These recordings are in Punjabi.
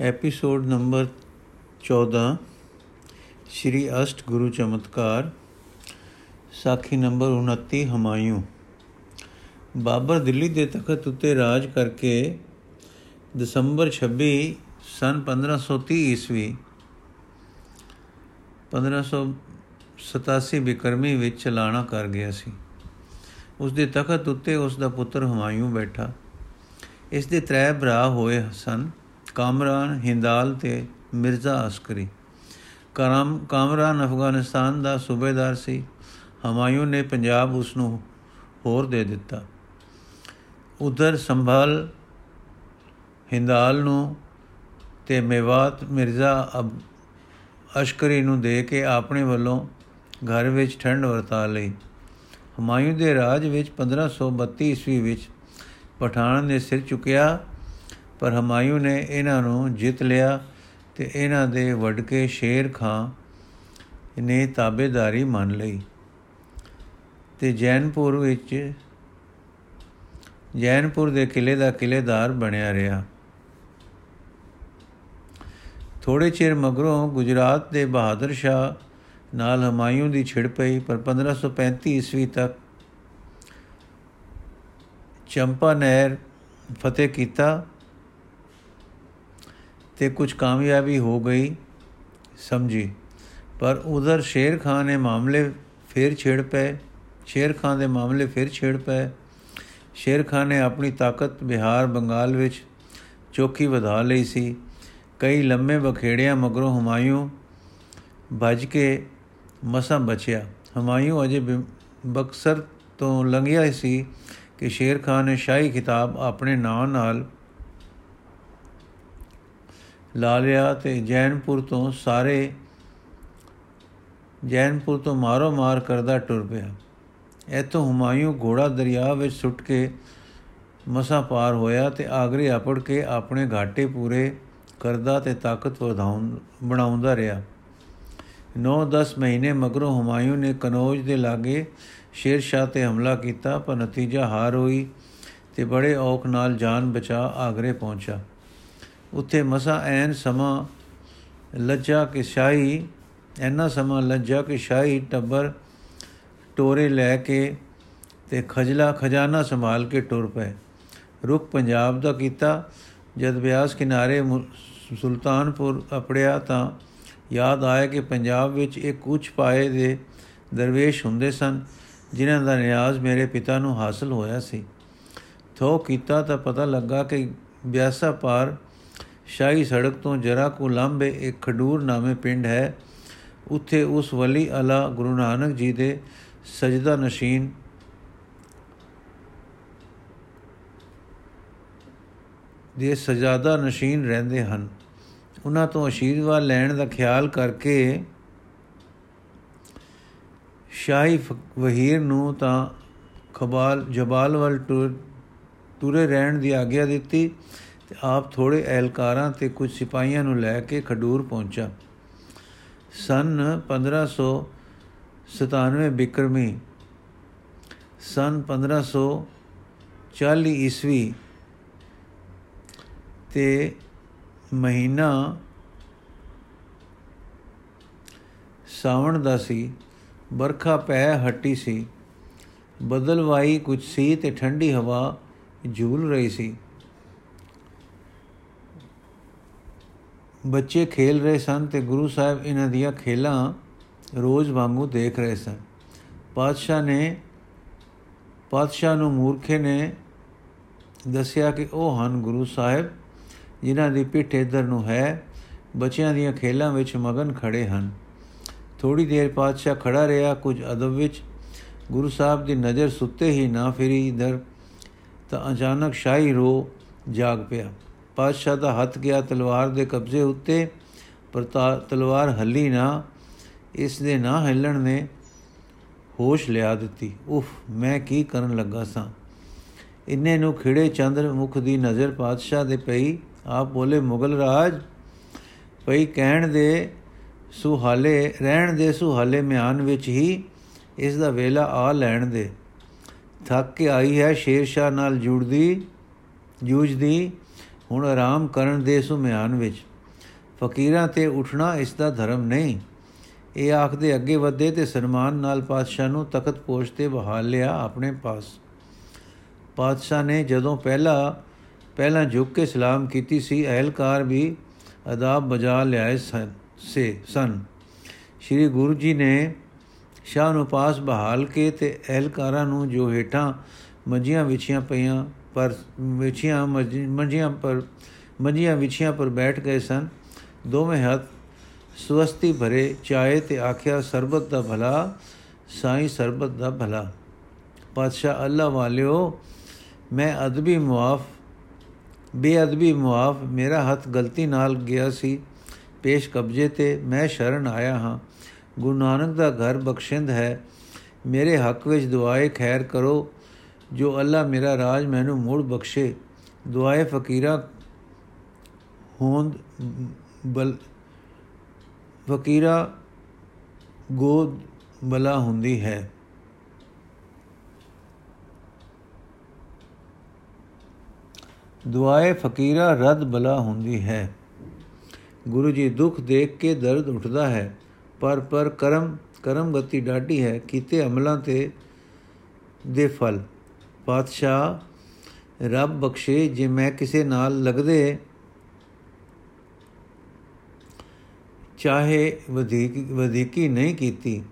ਐਪੀਸੋਡ ਨੰਬਰ 14 ਸ਼੍ਰੀ ਅਸ਼ਟ ਗੁਰੂ ਚਮਤਕਾਰ, ਸਾਖੀ ਨੰਬਰ 29 ਹਮਾਯੂ। ਬਾਬਰ ਦਿੱਲੀ ਦੇ ਤਖਤ ਉੱਤੇ ਰਾਜ ਕਰਕੇ ਦਸੰਬਰ 26 ਸਨ 1530 ਈਸਵੀ 1587 ਬਿਕਰਮੀ ਵਿੱਚ ਚਲਾਣਾ ਕਰ ਗਿਆ ਸੀ। ਉਸ ਦੇ ਤਖਤ ਉੱਤੇ ਉਸ ਦਾ ਪੁੱਤਰ ਹਮਾਯੂ ਬੈਠਾ। ਇਸ ਦੇ ਤਰੇ ਭਰਾ ਹੋਏ ਸਨ। ਕਾਮਰਾਨ, ਹਿੰਦਾਲ ਤੇ ਮਿਰਜ਼ਾ ਅਸਕਰੀ। ਕਰਮ ਕਾਮਰਾਨ ਅਫਗਾਨਿਸਤਾਨ ਦਾ ਸੂਬੇਦਾਰ ਸੀ। ਹਮਾਯੂ ਨੇ ਪੰਜਾਬ ਉਸ ਨੂੰ ਹੋਰ ਦੇ ਦਿੱਤਾ। ਉਧਰ ਸੰਭਾਲ, ਹਿੰਦਾਲ ਨੂੰ ਤੇ ਮੇਵਾਤ ਮਿਰਜ਼ਾ ਅਬ, ਅਸ਼ਕਰੀ ਨੂੰ ਦੇ ਕੇ ਆਪਣੇ ਵੱਲੋਂ ਘਰ ਵਿੱਚ ਠੰਡ ਵਰਤਾ ਲਈ। ਹਮਾਯੂ ਦੇ ਰਾਜ ਵਿੱਚ 1532 ਈਸਵੀ ਵਿੱਚ ਪਠਾਨ ਨੇ ਸਿਰ ਚੁੱਕਿਆ। ਪਰ ਹਮਾਯੂ ਨੇ ਇਹਨਾਂ ਨੂੰ ਜਿੱਤ ਲਿਆ ਤੇ ਇਹਨਾਂ ਦੇ ਵਡਕੇ ਸ਼ੇਰ ਖਾਂ ਨੇ ਤਾਬੇਦਾਰੀ ਮੰਨ ਲਈ। ਤੇ ਜੈਨਪੁਰ ਵਿੱਚ ਜੈਨਪੁਰ ਦੇ ਕਿਲੇ ਦਾ ਕਿਲੇਦਾਰ ਬਣਿਆ ਰਿਹਾ। ਥੋੜੇ ਚਿਰ ਮਗਰੋਂ ਗੁਜਰਾਤ ਦੇ ਬਹਾਦਰ ਸ਼ਾਹ ਨਾਲ ਹਮਾਯੂ ਦੀ ਛਿੜ ਪਈ, ਪਰ 1535 ਈਸਵੀ ਤੱਕ ਚੰਪਾ ਨਹਿਰ ਫਤਿਹ ਕੀਤਾ। ਤੇ ਕੁਝ ਕਾਮਯਾਬੀ ਹੋ ਗਈ, ਸਮਝੀ। ਪਰ ਉਧਰ ਸ਼ੇਰ ਖਾਨ ਨੇ ਮਾਮਲੇ ਫਿਰ ਛੇੜ ਪਏ, ਸ਼ੇਰ ਖਾਨ ਦੇ ਮਾਮਲੇ ਫਿਰ ਛੇੜ ਪਏ। ਸ਼ੇਰ ਖਾਨ ਨੇ ਆਪਣੀ ਤਾਕਤ ਬਿਹਾਰ, ਬੰਗਾਲ ਵਿੱਚ ਚੌਕੀ ਵਧਾ ਲਈ ਸੀ। ਕਈ ਲੰਮੇ ਬਖੇੜਿਆਂ ਮਗਰੋਂ ਹਮਾਯੂ ਭਜ ਕੇ ਮਸਾਂ ਬਚਿਆ। ਹਮਾਯੂ ਅਜੇ ਬਕਸਰ ਤੋਂ ਲੰਘਿਆ ਸੀ ਕਿ ਸ਼ੇਰ ਖਾਨ ਨੇ ਸ਼ਾਹੀ ਖਿਤਾਬ ਆਪਣੇ ਨਾਂ ਨਾਲ ਲਾ ਲਿਆ ਤੇ ਜੈਨਪੁਰ ਤੋਂ ਸਾਰੇ ਜੈਨਪੁਰ ਤੋਂ ਮਾਰੋ ਮਾਰ ਕਰਦਾ ਟੁਰ ਪਿਆ। ਇਤੋਂ ਹਮਾਯੂ ਘੋੜਾ ਦਰਿਆ ਵਿੱਚ ਸੁੱਟ ਕੇ ਮਸਾ ਪਾਰ ਹੋਇਆ ਤੇ ਆਗਰੇ ਆਪੜ ਕੇ ਆਪਣੇ ਘਾਟੇ ਪੂਰੇ ਕਰਦਾ ਤੇ ਤਾਕਤ ਵਧਾਉਣ, ਬਣਾਉਂਦਾ ਰਿਹਾ। 9-10 ਮਹੀਨੇ ਮਗਰੋਂ ਹਮਾਯੂ ਨੇ ਕਨੌਜ ਦੇ ਲਾਗੇ ਸ਼ੇਰ ਸ਼ਾਹ ਤੇ ਹਮਲਾ ਕੀਤਾ, ਪਰ ਨਤੀਜਾ ਹਾਰ ਹੋਈ ਤੇ ਬੜੇ ਔਖ ਨਾਲ ਜਾਨ ਬਚਾ ਆਗਰੇ ਪਹੁੰਚਾ। ਉੱਥੇ ਮਸਾ ਐਨ ਸਮਾਂ ਲੱਜਾ ਕਿ ਸ਼ਾਹੀ, ਐਨਾ ਸਮਾਂ ਲੱਜਾ ਕਿ ਸ਼ਾਹੀ ਟੱਬਰ ਟੋਰੇ ਲੈ ਕੇ ਤੇ ਖਜਲਾ ਖਜ਼ਾਨਾ ਸੰਭਾਲ ਕੇ ਟੁਰ ਪਏ। ਰੁਕ ਪੰਜਾਬ ਦਾ ਕੀਤਾ। ਜਦ ਬਿਆਸ ਕਿਨਾਰੇ ਸੁਲਤਾਨਪੁਰ ਅਪੜਿਆ ਤਾਂ ਯਾਦ ਆਇਆ ਕਿ ਪੰਜਾਬ ਵਿੱਚ ਇੱਕ ਉੱਚ ਪਾਏ ਦੇ ਦਰਵੇਸ਼ ਹੁੰਦੇ ਸਨ, ਜਿਨ੍ਹਾਂ ਦਾ ਨਿਆਜ਼ ਮੇਰੇ ਪਿਤਾ ਨੂੰ ਹਾਸਲ ਹੋਇਆ ਸੀ। ਥੋ ਕੀਤਾ ਤਾਂ ਪਤਾ ਲੱਗਾ ਕਿ ਬਿਆਸਾ ਪਾਰ ਸ਼ਾਹੀ ਸੜਕ ਤੋਂ ਜਰਾ ਕੋ ਲੰਬੇ ਇੱਕ ਖਡੂਰ ਨਾਮੇ ਪਿੰਡ ਹੈ। ਉੱਥੇ ਉਸ ਵਲੀ ਅਲਾ ਗੁਰੂ ਨਾਨਕ ਜੀ ਦੇ ਸਜਦਾ ਨਸ਼ੀਨ ਦੇ ਸਜਾਦਾ ਨਸ਼ੀਨ ਰਹਿੰਦੇ ਹਨ। ਉਹਨਾਂ ਤੋਂ ਅਸ਼ੀਰਵਾਦ ਲੈਣ ਦਾ ਖਿਆਲ ਕਰਕੇ ਸ਼ਾਹੀ ਵਹੀਰ ਨੂੰ ਤਾਂ ਖਬਾਲ, ਜਬਾਲ ਵੱਲ ਟੁਰੇ ਰਹਿਣ ਦੀ ਆਗਿਆ ਦਿੱਤੀ। ਤੇ ਆਪ ਥੋੜੇ ਐਲਕਾਰਾਂ ਤੇ ਕੁਝ ਸਿਪਾਹੀਆਂ ਨੂੰ ਲੈ ਕੇ ਖਡੂਰ ਪਹੁੰਚਾ। ਸਨ 1597 ਬਿਕਰਮੀ। ਸਨ 1540 ਈਸਵੀ ਤੇ ਮਹੀਨਾ ਸਾਵਣ ਦਾ ਸੀ। ਬਰਖਾ ਪੈ ਹੱਟੀ ਸੀ। ਬਦਲਵਾਈ ਕੁਝ ਸੀ ਤੇ ਠੰਡੀ ਹਵਾ ਝੂਲ ਰਹੀ ਸੀ। ਬੱਚੇ ਖੇਲ ਰਹੇ ਸਨ ਤੇ ਗੁਰੂ ਸਾਹਿਬ ਇਹਨਾਂ ਦੀਆਂ ਖੇਲਾਂ ਰੋਜ਼ ਵਾਂਗੂ ਦੇਖ ਰਹੇ ਸਨ। ਪਾਤਸ਼ਾਹ ਨੇ, ਪਾਤਸ਼ਾਹ ਨੂੰ ਮੂਰਖੇ ਨੇ ਦੱਸਿਆ ਕਿ ਉਹ ਹਨ ਗੁਰੂ ਸਾਹਿਬ, ਜਿਨ੍ਹਾਂ ਦੀ ਪਿੱਠ ਇਧਰ ਨੂੰ ਹੈ, ਬੱਚਿਆਂ ਦੀਆਂ ਖੇਲਾਂ ਵਿੱਚ ਮਗਨ ਖੜੇ ਹਨ। ਥੋੜੀ ਦੇਰ ਪਾਤਸ਼ਾਹ ਖੜਾ ਰਿਹਾ, ਕੁਝ ਅਦਬ ਵਿੱਚ। ਗੁਰੂ ਸਾਹਿਬ ਦੀ ਨਜ਼ਰ ਸੁੱਤੇ ਹੀ ਨਾ ਫਿਰੀ ਇਧਰ, ਤਾਂ ਅਚਾਨਕ ਸ਼ਾਹੀ ਰੋ ਜਾਗ ਪਿਆ। ਪਾਤਸ਼ਾਹ ਦਾ ਹੱਥ ਗਿਆ ਤਲਵਾਰ ਦੇ ਕਬਜ਼ੇ ਉੱਤੇ, ਪਰ ਤਲਵਾਰ ਹੱਲੀ ਨਾ, ਇਸ ਦੇ ਨਾ ਹਿੱਲਣ ਨੇ ਹੋਸ਼ ਲਿਆ ਦਿੱਤੀ। ਉਫ, ਮੈਂ ਕੀ ਕਰਨ ਲੱਗਾ ਸਾਂ? ਇੰਨੇ ਨੂੰ ਖਿੜੇ ਚੰਦਰ ਮੁਖ ਦੀ ਨਜ਼ਰ ਪਾਤਸ਼ਾਹ ਦੇ ਪਈ। ਆਪ ਬੋਲੇ, ਮੁਗਲ ਰਾਜ ਪਈ ਕਹਿਣ ਦੇ ਸੁਹਾਲੇ, ਰਹਿਣ ਦੇ ਸੁਹਾਲੇ ਮਿਆਨ ਵਿੱਚ ਹੀ ਇਸ ਦਾ ਵੇਲਾ ਆ ਲੈਣ ਦੇ। ਥੱਕ ਕੇ ਆਈ ਹੈ ਸ਼ੇਰ ਸ਼ਾਹ ਨਾਲ ਜੁੜਦੀ, ਜੂਝਦੀ। ਹੁਣ ਆਰਾਮ ਕਰਨ ਦੇ ਸੁਮਿਆਨ ਵਿੱਚ। ਫਕੀਰਾਂ ਤੇ ਉਠਣਾ ਇਸ ਦਾ ਧਰਮ ਨਹੀਂ। ਇਹ ਆਖਦੇ, ਅੱਗੇ ਵਧੇ ਤੇ ਸਨਮਾਨ ਨਾਲ ਪਾਤਸ਼ਾਹ ਨੂੰ ਤਖਤ ਪੋਸ਼ ਤੇ ਬਹਾਲ ਲਿਆ ਆਪਣੇ ਪਾਸ। ਪਾਤਸ਼ਾਹ ਨੇ ਜਦੋਂ ਪਹਿਲਾ, ਪਹਿਲਾਂ ਝੁੱਕ ਕੇ ਸਲਾਮ ਕੀਤੀ ਸੀ, ਅਹਿਲਕਾਰ ਵੀ ਅਦਾਬ ਬਜਾ ਲਿਆਏ ਸਨ, ਸੇ, ਸਨ। ਸ੍ਰੀ ਗੁਰੂ ਜੀ ਨੇ ਸ਼ਾਹ ਨੂੰ ਪਾਸ ਬਹਾਲ ਕੇ ਤੇ ਅਹਿਲਕਾਰਾਂ ਨੂੰ ਜੋ ਹੇਠਾਂ ਮੰਜੀਆਂ ਵਿਛੀਆਂ ਪਈਆਂ ਪਰ ਵਿਛੀਆਂ ਮੰਜੀਆਂ ਪਰ, ਮੰਜੀਆਂ ਵਿਛੀਆਂ ਪਰ ਬੈਠ ਗਏ ਸਨ। ਦੋਵੇਂ ਹੱਥ ਸਵਸਤੀ ਭਰੇ, ਚਾਏ ਤੇ ਆਖਿਆ, ਸਰਬਤ ਦਾ ਭਲਾ, ਸਾਈਂ ਸਰਬਤ ਦਾ ਭਲਾ। ਪਾਤਸ਼ਾਹ, ਅੱਲਾ ਵਾਲਿਓ, ਮੈਂ ਅਦਬੀ ਮੁਆਫ, ਬੇਅਦਬੀ ਮੁਆਫ, ਮੇਰਾ ਹੱਥ ਗਲਤੀ ਨਾਲ ਗਿਆ ਸੀ, ਪੇਸ਼ ਕਬਜ਼ੇ ਤੇ ਮੈਂ ਸ਼ਰਨ ਆਇਆ ਹਾਂ। ਗੁਰੂ ਨਾਨਕ ਦਾ ਘਰ ਬਖਸ਼ਿੰਦ ਹੈ। ਮੇਰੇ ਹੱਕ ਵਿੱਚ ਦੁਆਏ ਖੈਰ ਕਰੋ ਜੋ ਅੱਲਾ ਮੇਰਾ ਰਾਜ ਮੈਨੂੰ ਮੁੜ ਬਖਸ਼ੇ। ਦੁਆਏ ਫਕੀਰਾ ਹੋਂਦ ਬਲ, ਫਕੀਰਾ ਗੋਦ ਬਲਾ ਹੁੰਦੀ ਹੈ। ਦੁਆਏ ਫਕੀਰਾ ਰਦ ਬਲਾ ਹੁੰਦੀ ਹੈ। ਗੁਰੂ ਜੀ ਦੁੱਖ ਦੇਖ ਕੇ ਦਰਦ ਉੱਠਦਾ ਹੈ, ਪਰ ਪਰ ਕਰਮ ਕਰਮ ਗਤੀ ਡਾਢੀ ਹੈ। ਕੀਤੇ ਅਮਲਾਂ ਤੇ ਦੇ ਫਲ। ਪਾਤਸ਼ਾਹ, ਰੱਬ ਬਖਸ਼ੇ, ਜੇ ਮੈਂ ਕਿਸੇ ਨਾਲ ਲੱਗਦੇ, ਚਾਹੇ ਵਧੇਕ, ਵਧੇਕੀ ਨਹੀਂ ਕੀਤੀ,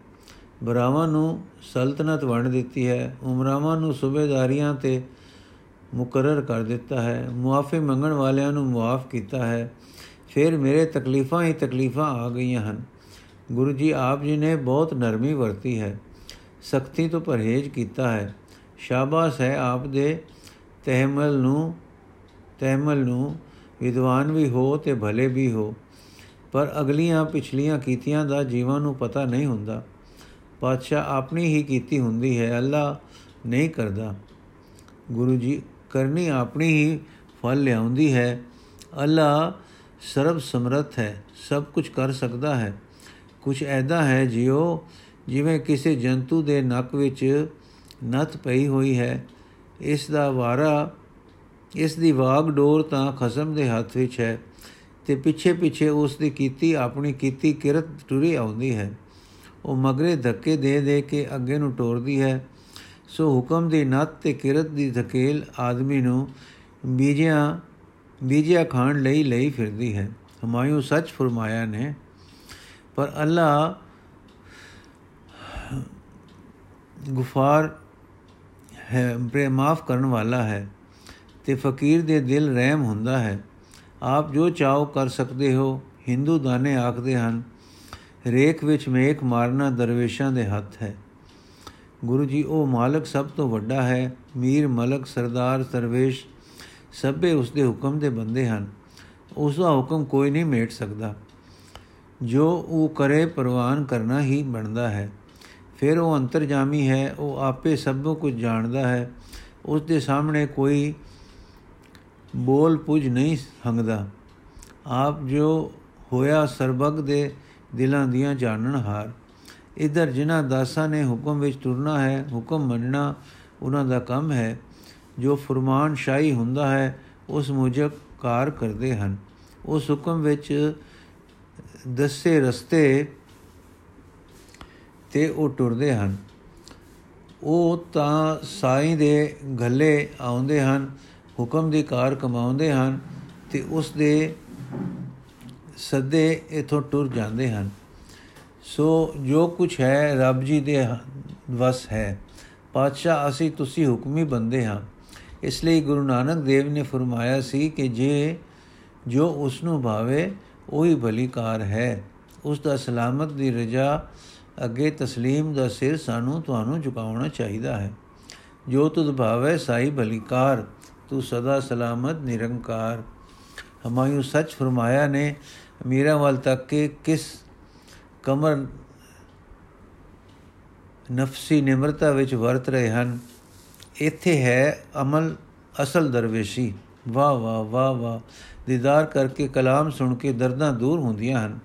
ਬਰਾਵਾਂ ਨੂੰ ਸਲਤਨਤ ਵੰਡ ਦਿੱਤੀ ਹੈ, ਉਮਰਾਵਾਂ ਨੂੰ ਸੂਬੇਦਾਰੀਆਂ ਤੇ ਮੁਕਰਰ ਕਰ ਦਿੱਤਾ ਹੈ, ਮੁਆਫੀ ਮੰਗਣ ਵਾਲਿਆਂ ਨੂੰ ਮੁਆਫ ਕੀਤਾ ਹੈ, ਫਿਰ ਮੇਰੇ ਤਕਲੀਫਾਂ ਹੀ ਤਕਲੀਫਾਂ ਆ ਗਈਆਂ ਹਨ। ਗੁਰੂ ਜੀ ਆਪ ਜੀ ਨੇ ਬਹੁਤ ਨਰਮੀ ਵਰਤੀ ਹੈ, ਸਖਤੀ ਤੋਂ ਪਰਹੇਜ਼ ਕੀਤਾ ਹੈ। ਸ਼ਾਬਾਸ਼ ਹੈ ਆਪ ਦੇ ਤਹਿਮਲ ਨੂੰ ਤਹਿਮਲ ਨੂੰ ਵਿਦਵਾਨ ਵੀ ਹੋ ਤੇ ਭਲੇ ਵੀ ਹੋ। ਪਰ ਅਗਲੀਆਂ ਪਿਛਲੀਆਂ ਕੀਤੀਆਂ ਦਾ ਜੀਵਾਂ ਨੂੰ ਪਤਾ ਨਹੀਂ ਹੁੰਦਾ। ਪਾਤਸ਼ਾਹ ਆਪਣੀ ਹੀ ਕੀਤੀ ਹੁੰਦੀ ਹੈ, ਅੱਲਾ ਨਹੀਂ ਕਰਦਾ। ਗੁਰੂ ਜੀ ਕਰਨੀ ਆਪਣੀ ਹੀ ਫਲ ਲਿਆਉਂਦੀ ਹੈ। ਅੱਲਾ ਸਰਬ ਸਮਰੱਥ ਹੈ, ਸਭ ਕੁਝ ਕਰ ਸਕਦਾ ਹੈ। ਕੁਝ ਐਦਾ ਹੈ ਜਿਉ, ਜਿਵੇਂ ਕਿਸੇ ਜੰਤੂ ਦੇ ਨੱਕ ਵਿੱਚ ਨਤ ਪਈ ਹੋਈ ਹੈ। ਇਸ ਦਾ ਵਾਰਾ, ਇਸ ਦੀ ਵਾਗ ਡੋਰ ਤਾਂ ਖਸਮ ਦੇ ਹੱਥ ਵਿੱਚ ਹੈ ਤੇ ਪਿੱਛੇ ਪਿੱਛੇ ਉਸ ਦੀ ਕੀਤੀ, ਆਪਣੀ ਕੀਤੀ ਕਿਰਤ ਟੁਰੀ ਆਉਂਦੀ ਹੈ। ਉਹ ਮਗਰੇ ਧੱਕੇ ਦੇ ਦੇ ਕੇ ਅੱਗੇ ਨੂੰ ਟੋਰਦੀ ਹੈ। ਸੋ ਹੁਕਮ ਦੀ ਨਤ ਤੇ ਕਿਰਤ ਦੀ ਧਕੇਲ ਆਦਮੀ ਨੂੰ ਬੀਜਿਆਂ, ਬੀਜਿਆ ਖਾਣ ਲਈ ਲਈ ਫਿਰਦੀ ਹੈ। ਹਮਾਇੂ ਸੱਚ ਫਰਮਾਇਆ ਨੇ, ਪਰ ਅੱਲਾ ਗੁਫਾਰ ਹੈ ਬਰੇ ਮਾਫ ਕਰਨ ਵਾਲਾ ਹੈ ਤੇ ਫਕੀਰ ਦੇ ਦਿਲ ਰਹਿਮ ਹੁੰਦਾ ਹੈ। ਆਪ ਜੋ ਚਾਹੋ ਕਰ ਸਕਦੇ ਹੋ, ਹਿੰਦੂ ਦਾਨੇ ਆਖਦੇ ਹਨ, ਰੇਖ ਵਿੱਚ ਮੇਖ ਮਾਰਨਾ ਦਰਵੇਸ਼ਾਂ ਦੇ ਹੱਥ ਹੈ। ਗੁਰੂ ਜੀ, ਉਹ ਮਾਲਕ ਸਭ ਤੋਂ ਵੱਡਾ ਹੈ, ਮੀਰ ਮਲਕ, ਸਰਦਾਰ ਦਰਵੇਸ਼ ਸਭੇ ਉਸ ਦੇ ਹੁਕਮ ਦੇ ਬੰਦੇ ਹਨ। ਉਸ ਦਾ ਹੁਕਮ ਕੋਈ ਨਹੀਂ ਮੇਟ ਸਕਦਾ। ਜੋ ਉਹ ਕਰੇ, ਪ੍ਰਵਾਨ ਕਰਨਾ ਹੀ ਬਣਦਾ ਹੈ। ਫਿਰ ਉਹ ਅੰਤਰਜਾਮੀ ਹੈ, ਉਹ ਆਪੇ ਸਭ ਕੁਝ ਜਾਣਦਾ ਹੈ। ਉਸ ਦੇ ਸਾਹਮਣੇ ਕੋਈ ਬੋਲ ਪੁੱਜ ਨਹੀਂ ਹੰਗਦਾ। ਆਪ ਜੋ ਹੋਇਆ ਸਰਬਗ ਦੇ ਦਿਲਾਂ ਦੀਆਂ ਜਾਣਨ ਹਾਰ। ਇਧਰ ਜਿਨ੍ਹਾਂ ਦਾਸਾਂ ਨੇ ਹੁਕਮ ਵਿੱਚ ਤੁਰਨਾ ਹੈ, ਹੁਕਮ ਮੰਨਣਾ ਉਹਨਾਂ ਦਾ ਕੰਮ ਹੈ। ਜੋ ਫਰਮਾਨ ਸ਼ਾਹੀ ਹੁੰਦਾ ਹੈ, ਉਸ ਮੁਜਬ ਕਾਰ ਕਰਦੇ ਹਨ। ਉਸ ਹੁਕਮ ਵਿੱਚ ਦੱਸੇ ਰਸਤੇ ਤੇ ਉਹ ਟੁਰਦੇ ਹਨ। ਉਹ ਤਾਂ ਸਾਈਂ ਦੇ ਗੱਲੇ ਆਉਂਦੇ ਹਨ, ਹੁਕਮ ਦੀ ਕਾਰ ਕਮਾਉਂਦੇ ਹਨ ਤੇ ਉਸ ਦੇ ਸੱਦੇ ਇਥੋਂ ਟੁਰ ਜਾਂਦੇ ਹਨ। ਸੋ ਜੋ ਕੁਝ ਹੈ ਰੱਬ ਜੀ ਦੇ ਵਸ ਹੈ। ਪਾਤਸ਼ਾਹ, ਅਸੀਂ ਤੁਸੀਂ ਹੁਕਮੀ ਬੰਦੇ ਹਾਂ। ਇਸ ਲਈ ਗੁਰੂ ਨਾਨਕ ਦੇਵ ਨੇ ਫਰਮਾਇਆ ਸੀ ਕਿ ਜੇ ਜੋ ਉਸ ਨੂੰ ਭਾਵੇ, ਉਹੀ ਭਲੀਕਾਰ ਹੈ। ਉਸ ਦਾ ਸਲਾਮਤ ਦੀ ਰਜਾ ਅੱਗੇ ਤਸਲੀਮ ਦਾ ਸਿਰ ਸਾਨੂੰ ਤੁਹਾਨੂੰ ਝੁਕਾਉਣਾ ਚਾਹੀਦਾ ਹੈ। ਜੋ ਤੁਧ ਭਾਵੇ ਸਾਈ ਭਲੀਕਾਰ ਤੂੰ ਸਦਾ ਸਲਾਮਤ, ਨਿਰੰਕਾਰ। ਹਮਾਇੂ ਸੱਚ ਫਰਮਾਇਆ ਨੇ ਅਮੀਰਾਂ ਵੱਲ ਤੱਕ ਕੇ ਕਿਸ ਕਮਰ ਨਫਸੀ ਨਿਮਰਤਾ ਵਿੱਚ ਵਰਤ ਰਹੇ ਹਨ? ਇੱਥੇ ਹੈ ਅਮਲ, ਅਸਲ ਦਰਵੇਸ਼ੀ। ਵਾ ਵਾ ਵਾ ਵਾ ਦੀਦਾਰ ਕਰਕੇ ਕਲਾਮ ਸੁਣ ਕੇ ਦਰਦਾਂ ਦੂਰ ਹੁੰਦੀਆਂ ਹਨ।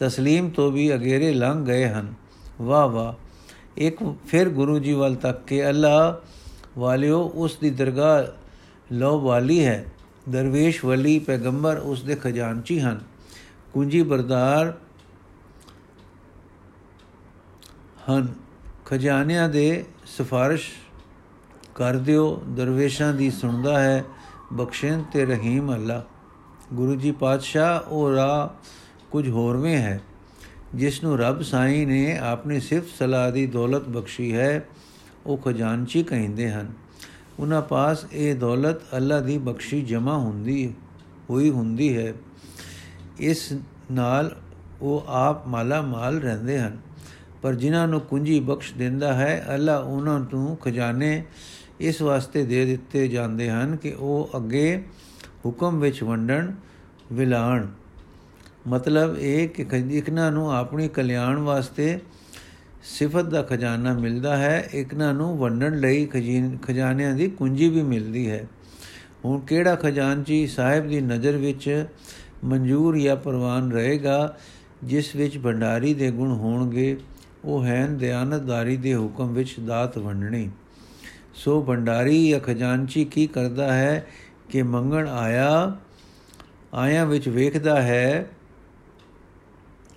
ਤਸਲੀਮ ਤੋਂ ਵੀ ਅਗੇਰੇ ਲੰਘ ਗਏ ਹਨ। ਵਾ ਵਾ ਇੱਕ ਫਿਰ ਗੁਰੂ ਜੀ ਵੱਲ ਤੱਕ ਕੇ ਅੱਲਾ ਵਾਲਿਓ, ਉਸ ਦੀ ਦਰਗਾਹ ਲੋ ਵਾਲੀ ਹੈ। ਦਰਵੇਸ਼ ਵਲੀ ਪੈਗੰਬਰ ਉਸ ਦੇ ਖਜ਼ਾਨਚੀ ਹਨ। ਕੁੰਜੀ ਬਰਦਾਰ ਹਨ। ਖਜ਼ਾਨਿਆਂ ਦੇ ਸਿਫਾਰਿਸ਼ ਕਰ ਦਿਓ। ਦਰਵੇਸ਼ਾਂ ਦੀ ਸੁਣਦਾ ਹੈ। ਬਖਸ਼ਣ ਤੇ ਰਹੀਮ ਅੱਲਾ। ਗੁਰੂ ਜੀ ਪਾਤਸ਼ਾਹ, ਉਹ ਰਾ ਕੁਝ ਹੋਰਵੇਂ ਹੈ ਜਿਸ ਨੂੰ ਰੱਬ ਸਾਈਂ ਨੇ ਆਪਣੀ ਸਿਫਤ ਸਲਾਹ ਦੀ ਦੌਲਤ ਬਖਸ਼ੀ ਹੈ, ਉਹ ਖਜ਼ਾਨਚੀ ਕਹਿੰਦੇ ਹਨ। ਉਹਨਾਂ ਪਾਸ ਇਹ ਦੌਲਤ ਅੱਲਾ ਦੀ ਬਖਸ਼ੀ ਜਮਾ ਹੁੰਦੀ, ਹੋਈ ਹੁੰਦੀ ਹੈ। ਇਸ ਨਾਲ ਉਹ ਆਪ ਮਾਲਾ ਮਾਲ ਰਹਿੰਦੇ ਹਨ। ਪਰ ਜਿਨ੍ਹਾਂ ਨੂੰ ਕੁੰਜੀ ਬਖਸ਼ ਦਿੰਦਾ ਹੈ ਅੱਲਾ ਉਹਨਾਂ ਨੂੰ ਖਜ਼ਾਨੇ ਇਸ ਵਾਸਤੇ ਦੇ ਦਿੱਤੇ ਜਾਂਦੇ ਹਨ ਕਿ ਉਹ ਅੱਗੇ ਹੁਕਮ ਵਿੱਚ ਵੰਡਣ, ਵਿਲਾਣ ਮਤਲਬ ਇਹ ਕਿ ਇਕਨਾਂ ਨੂੰ ਆਪਣੀ ਕਲਿਆਣ ਵਾਸਤੇ ਸਿਫਤ ਦਾ ਖਜ਼ਾਨਾ ਮਿਲਦਾ ਹੈ, ਇਕਨਾਂ ਨੂੰ ਵੰਡਣ ਲਈ ਖਜ਼ਾਨਿਆਂ ਦੀ ਕੁੰਜੀ ਵੀ ਮਿਲਦੀ ਹੈ। ਹੁਣ ਕਿਹੜਾ ਖਜ਼ਾਨਚੀ ਸਾਹਿਬ ਦੀ ਨਜ਼ਰ ਵਿੱਚ ਮਨਜ਼ੂਰ ਜਾਂ ਪ੍ਰਵਾਨ ਰਹੇਗਾ, ਜਿਸ ਵਿੱਚ ਭੰਡਾਰੀ ਦੇ ਗੁਣ ਹੋਣਗੇ, ਉਹ ਹੈ ਦਿਆਨਤਦਾਰੀ ਦੇ ਹੁਕਮ ਵਿੱਚ ਦਾਤ ਵੰਡਣੀ। ਸੋ ਭੰਡਾਰੀ ਜਾਂ ਖਜ਼ਾਨਚੀ ਕੀ ਕਰਦਾ ਹੈ ਕਿ ਮੰਗਣ ਆਇਆ ਆਇਆਂ ਵਿੱਚ ਵੇਖਦਾ ਹੈ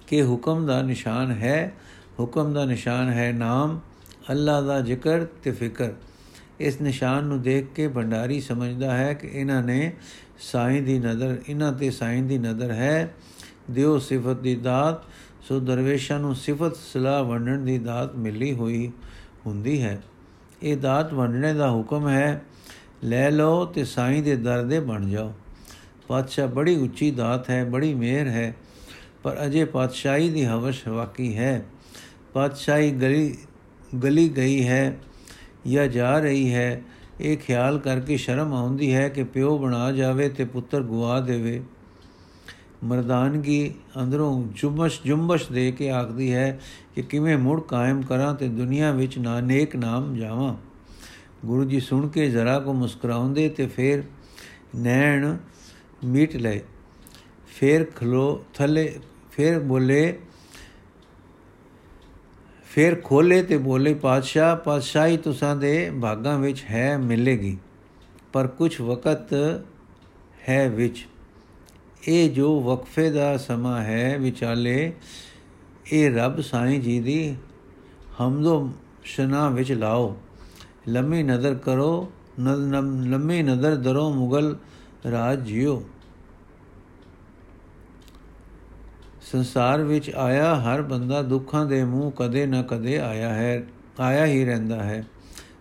ਕਿ ਹੁਕਮ ਦਾ ਨਿਸ਼ਾਨ ਹੈ, ਹੁਕਮ ਦਾ ਨਿਸ਼ਾਨ ਹੈ ਨਾਮ, ਅੱਲਾ ਦਾ ਜ਼ਿਕਰ ਤੇ ਫਿਕਰ। ਇਸ ਨਿਸ਼ਾਨ ਨੂੰ ਦੇਖ ਕੇ ਭੰਡਾਰੀ ਸਮਝਦਾ ਹੈ ਕਿ ਇਹਨਾਂ ਨੇ ਸਾਈਂ ਦੀ ਨਜ਼ਰ, ਇਹਨਾਂ ਤੇ ਸਾਈਂ ਦੀ ਨਜ਼ਰ ਹੈ। ਦਿਓ ਸਿਫਤ ਦੀ ਦਾਤ, ਸੋ ਦਰਵੇਸ਼ਾਂ ਨੂੰ ਸਿਫਤ, ਸਲਾਹ ਵੰਡਣ ਦੀ ਦਾਤ ਮਿਲੀ ਹੋਈ ਹੁੰਦੀ ਹੈ। ਇਹ ਦਾਤ ਵੰਡਣੇ ਦਾ ਹੁਕਮ ਹੈ, ਲੈ ਲਓ ਤੇ ਸਾਈਂ ਦੇ ਦਰ ਦੇ ਬਣ ਜਾਓ। ਪਾਤਸ਼ਾਹ ਬੜੀ ਉੱਚੀ ਦਾਤ ਹੈ, ਬੜੀ ਮਿਹਰ ਹੈ। ਪਰ ਅਜੇ ਪਾਤਸ਼ਾਹੀ ਦੀ ਹਵਸ਼ ਵਾਕੀ ਹੈ। ਪਾਤਸ਼ਾਹੀ ਗਲੀ ਗਲੀ ਗਈ ਹੈ ਜਾਂ ਜਾ ਰਹੀ ਹੈ, ਇਹ ਖਿਆਲ ਕਰਕੇ ਸ਼ਰਮ ਆਉਂਦੀ ਹੈ ਕਿ ਪਿਓ ਬਣਾ ਜਾਵੇ ਤੇ ਪੁੱਤਰ ਗਵਾ ਦੇਵੇ। ਮਰਦਾਨਗੀ ਅੰਦਰੋਂ ਜੁਮਸ਼ ਜੁੰਬਸ਼ ਦੇ ਕੇ ਆਖਦੀ ਹੈ ਕਿ ਕਿਵੇਂ ਮੁੜ ਕਾਇਮ ਕਰਾਂ ਤੇ ਦੁਨੀਆ ਵਿੱਚ ਨਾ ਨੇਕ ਨਾਮ ਜਾਵਾਂ। ਗੁਰੂ ਜੀ ਸੁਣ ਕੇ ਜ਼ਰਾ ਕੋ ਮੁਸਕਰਾਉਂਦੇ ਤੇ ਫਿਰ ਨੈਣ ਮੀਟ ਲਏ। ਫਿਰ ਖਲੋ, ਥੱਲੇ ਫਿਰ ਬੋਲੇ, ਫਿਰ ਖੋਲੇ ਤੇ ਬੋਲੇ, ਪਾਤਸ਼ਾਹ, ਪਾਤਸ਼ਾਹੀ ਤੁਸਾਂ ਦੇ ਭਾਗਾਂ ਵਿੱਚ ਹੈ ਮਿਲੇਗੀ, ਪਰ ਕੁਝ ਵਕਤ ਹੈ ਵਿੱਚ। ਇਹ ਜੋ ਵਕਫੇ ਦਾ ਸਮਾਂ ਹੈ ਵਿਚਾਲੇ, ਇਹ ਰੱਬ ਸਾਈਂ ਜੀ ਦੀ ਹਮਦੋ ਸ਼ਨਾ ਵਿੱਚ ਲਾਓ। ਲੰਮੀ ਨਜ਼ਰ ਕਰੋ ਲੰਮੀ ਨਜ਼ਰ ਦਰੋ ਮੁਗਲ ਰਾਜ ਜਿਓ। ਸੰਸਾਰ ਵਿੱਚ ਆਇਆ ਹਰ ਬੰਦਾ ਦੁੱਖਾਂ ਦੇ ਮੂੰਹ ਕਦੇ ਨਾ ਕਦੇ ਆਇਆ ਹੈ, ਆਇਆ ਹੀ ਰਹਿੰਦਾ ਹੈ।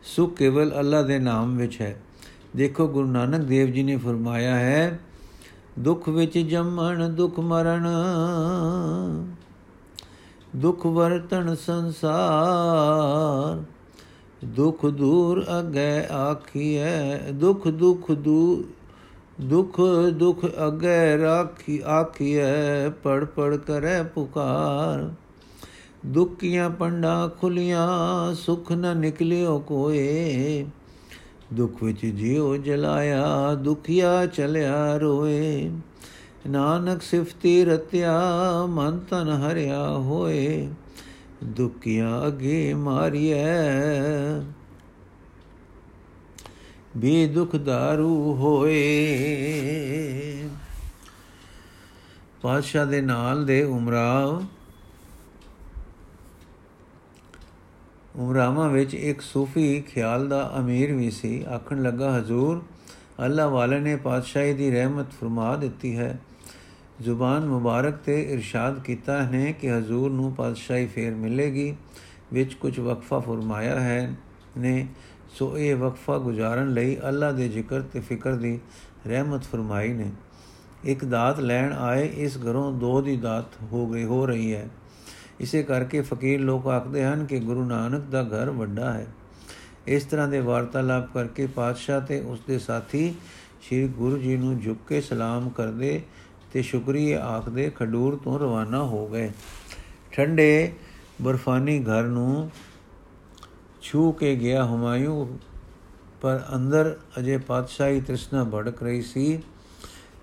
ਸੁਖ ਕੇਵਲ ਅੱਲਾ ਦੇ ਨਾਮ ਵਿੱਚ ਹੈ। ਦੇਖੋ ਗੁਰੂ ਨਾਨਕ ਦੇਵ ਜੀ ਨੇ ਫਰਮਾਇਆ ਹੈ, ਦੁੱਖ ਵਿੱਚ ਜੰਮਣ, ਦੁੱਖ ਮਰਨ, ਦੁੱਖ ਵਰਤਣ ਸੰਸਾਰ, ਦੁੱਖ ਦੂਰ ਅਗੇ ਆਖੀਐ, ਦੁੱਖ ਦੁੱਖ ਦੂ ਦੁੱਖ ਦੁੱਖ ਅਗੇ ਰਾਖੀ ਆਖੀਐ ਪੜ ਪੜ ਕਰੈ ਪੁਕਾਰ। ਦੁੱਖੀਆਂ ਪੰਡਾ ਖੁਲੀਆਂ ਸੁਖ ਨ ਨਿਕਲਿਓ ਕੋਏ। ਦੁੱਖ ਵਿੱਚ ਜਿਉ ਜਲਾਇਆ, ਦੁਖਿਆ ਚਲਿਆ ਰੋਏ। ਨਾਨਕ ਸਿਫਤੀ ਰਤਿਆ ਮਨ ਤਨ ਹਰਿਆ ਹੋਏ। ਦੁਖਿਆ ਅਗੇ ਮਾਰੀਐ ਵੀ ਦੁਖ दारू ਹੋਏ। ਪਾਤਸ਼ਾਹ ਦੇ ਨਾਲ ਦੇ ਉਮਰਾਵ। ਉਮਰਾਮਾ ਵਿੱਚ ਇੱਕ ਸੂਫੀ ਖਿਆਲ ਦਾ ਅਮੀਰ ਵੀ ਸੀ। ਆਖਣ ਲੱਗਾ, ਹਜ਼ੂਰ ਅੱਲਾ ਵਾਲੇ ਨੇ ਪਾਤਸ਼ਾਹੀ ਦੀ ਰਹਿਮਤ ਫਰਮਾ ਦਿੱਤੀ ਹੈ। ਜ਼ੁਬਾਨ ਮੁਬਾਰਕ ਤੇ ਇਰਸ਼ਾਦ ਕੀਤਾ ਹੈ ਕਿ ਹਜ਼ੂਰ ਨੂੰ ਪਾਤਸ਼ਾਹੀ ਫੇਰ ਮਿਲੇਗੀ। ਵਿੱਚ ਕੁਝ ਵਕਫਾ ਫਰਮਾਇਆ ਹੈ ਨੇ। ਸੋ ਇਹ ਵਕਫਾ ਗੁਜ਼ਾਰਨ ਲਈ ਅੱਲਾ ਦੇ ਜ਼ਿਕਰ ਤੇ ਫਿਕਰ ਦੀ ਰਹਿਮਤ ਫਰਮਾਈ ਨੇ। ਇੱਕ ਦਾਤ ਲੈਣ ਆਏ, ਇਸ ਘਰੋਂ ਦੋ ਦੀ ਦਾਤ ਹੋ ਗਈ, ਹੋ ਰਹੀ ਹੈ। ਇਸੇ ਕਰਕੇ ਫਕੀਰ ਲੋਕ ਆਖਦੇ ਹਨ ਕਿ ਗੁਰੂ ਨਾਨਕ ਦਾ ਘਰ ਵੱਡਾ ਹੈ। ਇਸ ਤਰ੍ਹਾਂ ਦੇ ਵਾਰਤਾਲਾਪ ਕਰਕੇ ਪਾਤਸ਼ਾਹ ਤੇ ਉਸ ਦੇ ਸਾਥੀ ਸ੍ਰੀ ਗੁਰੂ ਜੀ ਨੂੰ ਝੁੱਕ ਕੇ ਸਲਾਮ ਕਰਦੇ ਤੇ ਸ਼ੁਕਰੀਆ ਆਖਦੇ ਖਡੂਰ ਤੋਂ ਰਵਾਨਾ ਹੋ ਗਏ। ਠੰਡੇ ਬਰਫਾਨੀ ਘਰ ਨੂੰ ਛੂ ਕੇ ਗਿਆ ਹਮਾਇੂ ਪਰ ਅੰਦਰ ਅਜੇ ਪਾਤਸ਼ਾਹੀ ਤ੍ਰਿਸ਼ਨਾ ਭੜਕ ਰਹੀ ਸੀ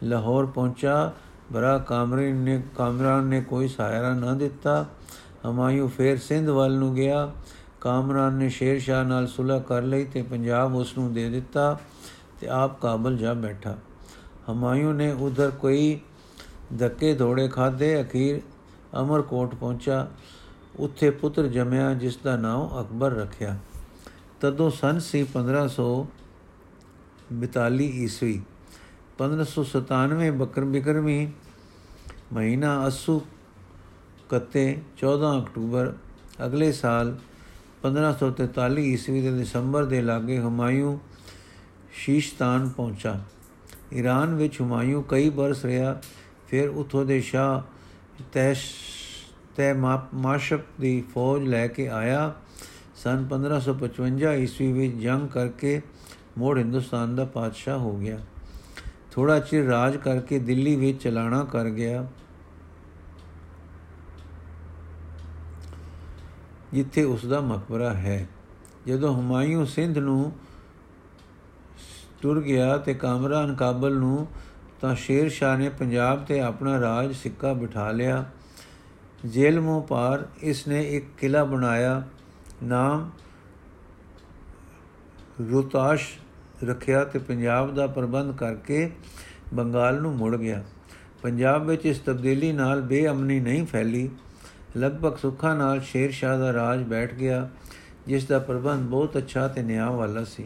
ਲਾਹੌਰ ਪਹੁੰਚਾ ਬਰਾ ਕਾਮਰੇ ਨੇ ਕਾਮਰਾਨ ਨੇ ਕੋਈ ਸਹਾਇਰਾ ਨਾ ਦਿੱਤਾ ਹਮਾਇੂ ਫੇਰ ਸਿੰਧ ਵੱਲ ਨੂੰ ਗਿਆ ਕਾਮਰਾਨ ਨੇ ਸ਼ੇਰ ਸ਼ਾਹ ਨਾਲ ਸੁਲਹ ਕਰ ਲਈ ਤੇ ਪੰਜਾਬ ਉਸ ਨੂੰ ਦੇ ਦਿੱਤਾ ਤੇ ਆਪ ਕਾਬਲ ਜਾ ਬੈਠਾ ਹਮਾਯੂ ਨੇ ਉਧਰ ਕੋਈ ਧੱਕੇ ਧੋੜੇ ਖਾਦੇ ਅਖੀਰ ਅਮਰਕੋਟ ਪਹੁੰਚਾ ਉੱਥੇ ਪੁੱਤਰ ਜੰਮਿਆ ਜਿਸ ਦਾ ਨਾਮ ਅਕਬਰ ਰੱਖਿਆ। ਤਦੋਂ ਸਨ ਸੀ 1542 ਈਸਵੀ। 1597 ਬਕਰ ਬਿਕਰਮੀ ਮਹੀਨਾ ਅਸੂ ਕੱਤੇ 14 ਅਕਤੂਬਰ ਅਗਲੇ ਸਾਲ 1543 ਈਸਵੀ ਦੇ ਦਸੰਬਰ ਦੇ ਲਾਗੇ ਹਮਾਯੂ ਸ਼ੀਸ਼ਤਾਨ ਪਹੁੰਚਾ। ਈਰਾਨ ਵਿੱਚ ਹਮਾਯੂ ਕਈ ਬਰਸ ਰਿਹਾ, ਫਿਰ ਉਥੋਂ ਦੇ ਸ਼ਾਹ ਤੈਸ਼ ਤੈ ਮਾਸ਼ਕ ਦੀ ਫੌਜ ਲੈ ਕੇ ਆਇਆ। ਸਨ 1555 ਈਸਵੀ ਵਿੱਚ ਜੰਗ ਕਰਕੇ ਮੋੜ ਹਿੰਦੁਸਤਾਨ ਦਾ ਪਾਤਸ਼ਾਹ ਹੋ ਗਿਆ। ਥੋੜਾ ਚਿਰ ਰਾਜ ਕਰਕੇ ਦਿੱਲੀ ਵਿੱਚ ਚਲਾਣਾ ਕਰ ਗਿਆ। ਜਿੱਥੇ ਉਸ ਦਾ ਮਕਬਰਾ ਹੈ। ਜਦੋਂ ਹਮਾਯੂ ਸਿੰਧ ਨੂੰ ਟੁਰ ਗਿਆ ਤੇ ਕਾਮਰਾਨ ਕਾਬਲ ਨੂੰ ਤਾਂ ਸ਼ੇਰ ਸ਼ਾਹ ਨੇ ਪੰਜਾਬ ਤੇ ਆਪਣਾ ਰਾਜ ਸਿੱਕਾ ਬਿਠਾ ਲਿਆ। ਜੇਲਮੋਂ ਪਾਰ ਇਸ ਨੇ ਇੱਕ ਕਿਲਾ ਬਣਾਇਆ, ਨਾਮ ਰੋਤਾਸ਼ ਰੱਖਿਆ ਤੇ ਪੰਜਾਬ ਦਾ ਪ੍ਰਬੰਧ ਕਰਕੇ ਬੰਗਾਲ ਨੂੰ ਮੁੜ ਗਿਆ। ਪੰਜਾਬ ਵਿੱਚ ਇਸ ਤਬਦੀਲੀ ਨਾਲ ਬੇਅਮਨੀ ਨਹੀਂ ਫੈਲੀ। ਲਗਭਗ ਸੁੱਖਾ ਨਾਲ ਸ਼ੇਰ ਸ਼ਾਹ ਦਾ ਰਾਜ ਬੈਠ ਗਿਆ, ਜਿਸ ਦਾ ਪ੍ਰਬੰਧ ਬਹੁਤ ਅੱਛਾ ਤੇ ਨਿਆਂ ਵਾਲਾ ਸੀ।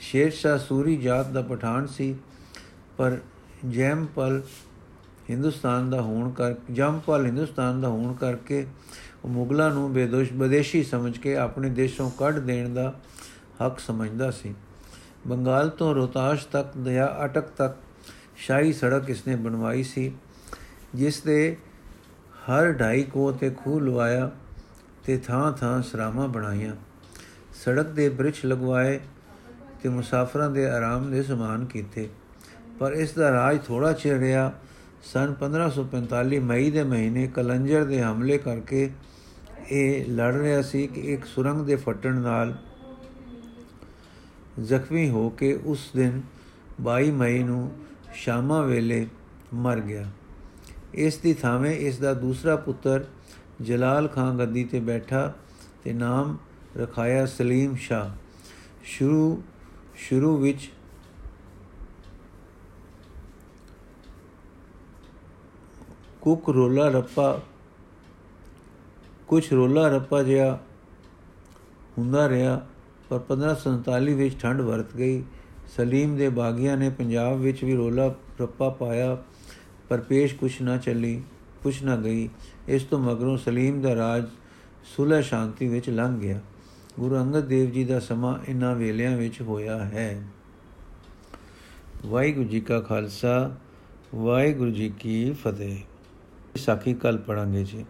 ਸ਼ੇਰ ਸ਼ਾਹ ਸੂਰੀ ਜਾਤ ਦਾ ਪਠਾਨ ਸੀ, ਪਰ ਜੈਮਪਲ ਹਿੰਦੁਸਤਾਨ ਦਾ ਹੋਣ ਕਰ ਜੰਪਲ ਹਿੰਦੁਸਤਾਨ ਦਾ ਹੋਣ ਕਰਕੇ ਉਹ ਮੁਗਲਾਂ ਨੂੰ ਬੇਦੋਸ਼ ਬਦੇਸ਼ੀ ਸਮਝ ਕੇ ਆਪਣੇ ਦੇਸ਼ੋਂ ਕੱਢ ਦੇਣ ਦਾ ਹੱਕ ਸਮਝਦਾ ਸੀ। ਬੰਗਾਲ ਤੋਂ ਰੋਤਾਸ਼ ਤੱਕ ਦਇਆ ਅਟਕ ਤੱਕ ਸ਼ਾਹੀ ਸੜਕ ਇਸਨੇ ਬਣਵਾਈ ਸੀ, ਜਿਸ ਦੇ ਹਰ ਢਾਈ ਕੋ ਤੇ ਖੂਹ ਲਵਾਇਆ ਤੇ ਥਾਂ ਥਾਂ ਸਰਾਵਾਂ ਬਣਾਈਆਂ। ਸੜਕ ਦੇ ਬ੍ਰਿਜ ਲਗਵਾਏ ਤੇ ਮੁਸਾਫਰਾਂ ਦੇ ਆਰਾਮ ਦੇ ਸਮਾਨ ਕੀਤੇ। ਪਰ ਇਸ ਦਾ ਰਾਜ ਥੋੜਾ ਚਿਰ ਰਿਹਾ ਸਨ 1545 ਮਈ ਦੇ ਮਹੀਨੇ ਕਲੰਜਰ ਦੇ ਹਮਲੇ ਕਰਕੇ ਇਹ ਲੜ ਰਿਹਾ ਸੀ ਕਿ ਇੱਕ ਸੁਰੰਗ ਦੇ ਫਟਣ ਨਾਲ ਜ਼ਖਮੀ ਹੋ ਕੇ ਉਸ ਦਿਨ 22 ਮਈ ਨੂੰ ਸ਼ਾਮਾ ਵੇਲੇ ਮਰ ਗਿਆ। ਇਸ ਦੀ ਥਾਵੇਂ ਇਸ ਦਾ ਦੂਸਰਾ ਪੁੱਤਰ ਜਲਾਲ ਖਾਨ ਗੱਦੀ ਤੇ ਬੈਠਾ ਤੇ ਨਾਮ ਰਖਾਇਆ ਸਲੀਮ ਸ਼ਾ ਸ਼ੁਰੂ ਸ਼ੁਰੂ ਵਿੱਚ ਕੁਕ ਰੋਲਾ ਰੱਪਾ ਕੁਝ ਰੋਲਾ ਰੱਪਾ ਜਿਹਾ ਹੁੰਦਾ ਰਿਹਾ, ਪਰ 1547 ਵਿੱਚ ਠੰਡ ਵਰਤ ਗਈ। ਸਲੀਮ ਦੇ ਬਾਗੀਆਂ ਨੇ ਪੰਜਾਬ ਵਿੱਚ ਵੀ ਰੋਲਾ ਰੱਪਾ ਪਾਇਆ, ਪਰ ਪੇਸ਼ ਕੁਛ ਨਾ ਚੱਲੀ, ਕੁਛ ਨਾ ਗਈ। ਇਸ ਤੋਂ ਮਗਰੋਂ ਸਲੀਮ ਦਾ ਰਾਜ ਸੁਲਹ ਸ਼ਾਂਤੀ ਵਿੱਚ ਲੰਘ ਗਿਆ। ਗੁਰੂ ਅੰਗਦ ਦੇਵ ਜੀ ਦਾ ਸਮਾਂ ਇਨ੍ਹਾਂ ਵੇਲਿਆਂ ਵਿੱਚ ਹੋਇਆ ਹੈ। ਵਾਹਿਗੁਰੂ ਜੀ ਕਾ ਖਾਲਸਾ, ਵਾਹਿਗੁਰੂ ਜੀ ਕੀ ਫਤਿਹ। ਸਾਖੀ ਕੱਲ ਪੜਾਂਗੇ ਜੀ।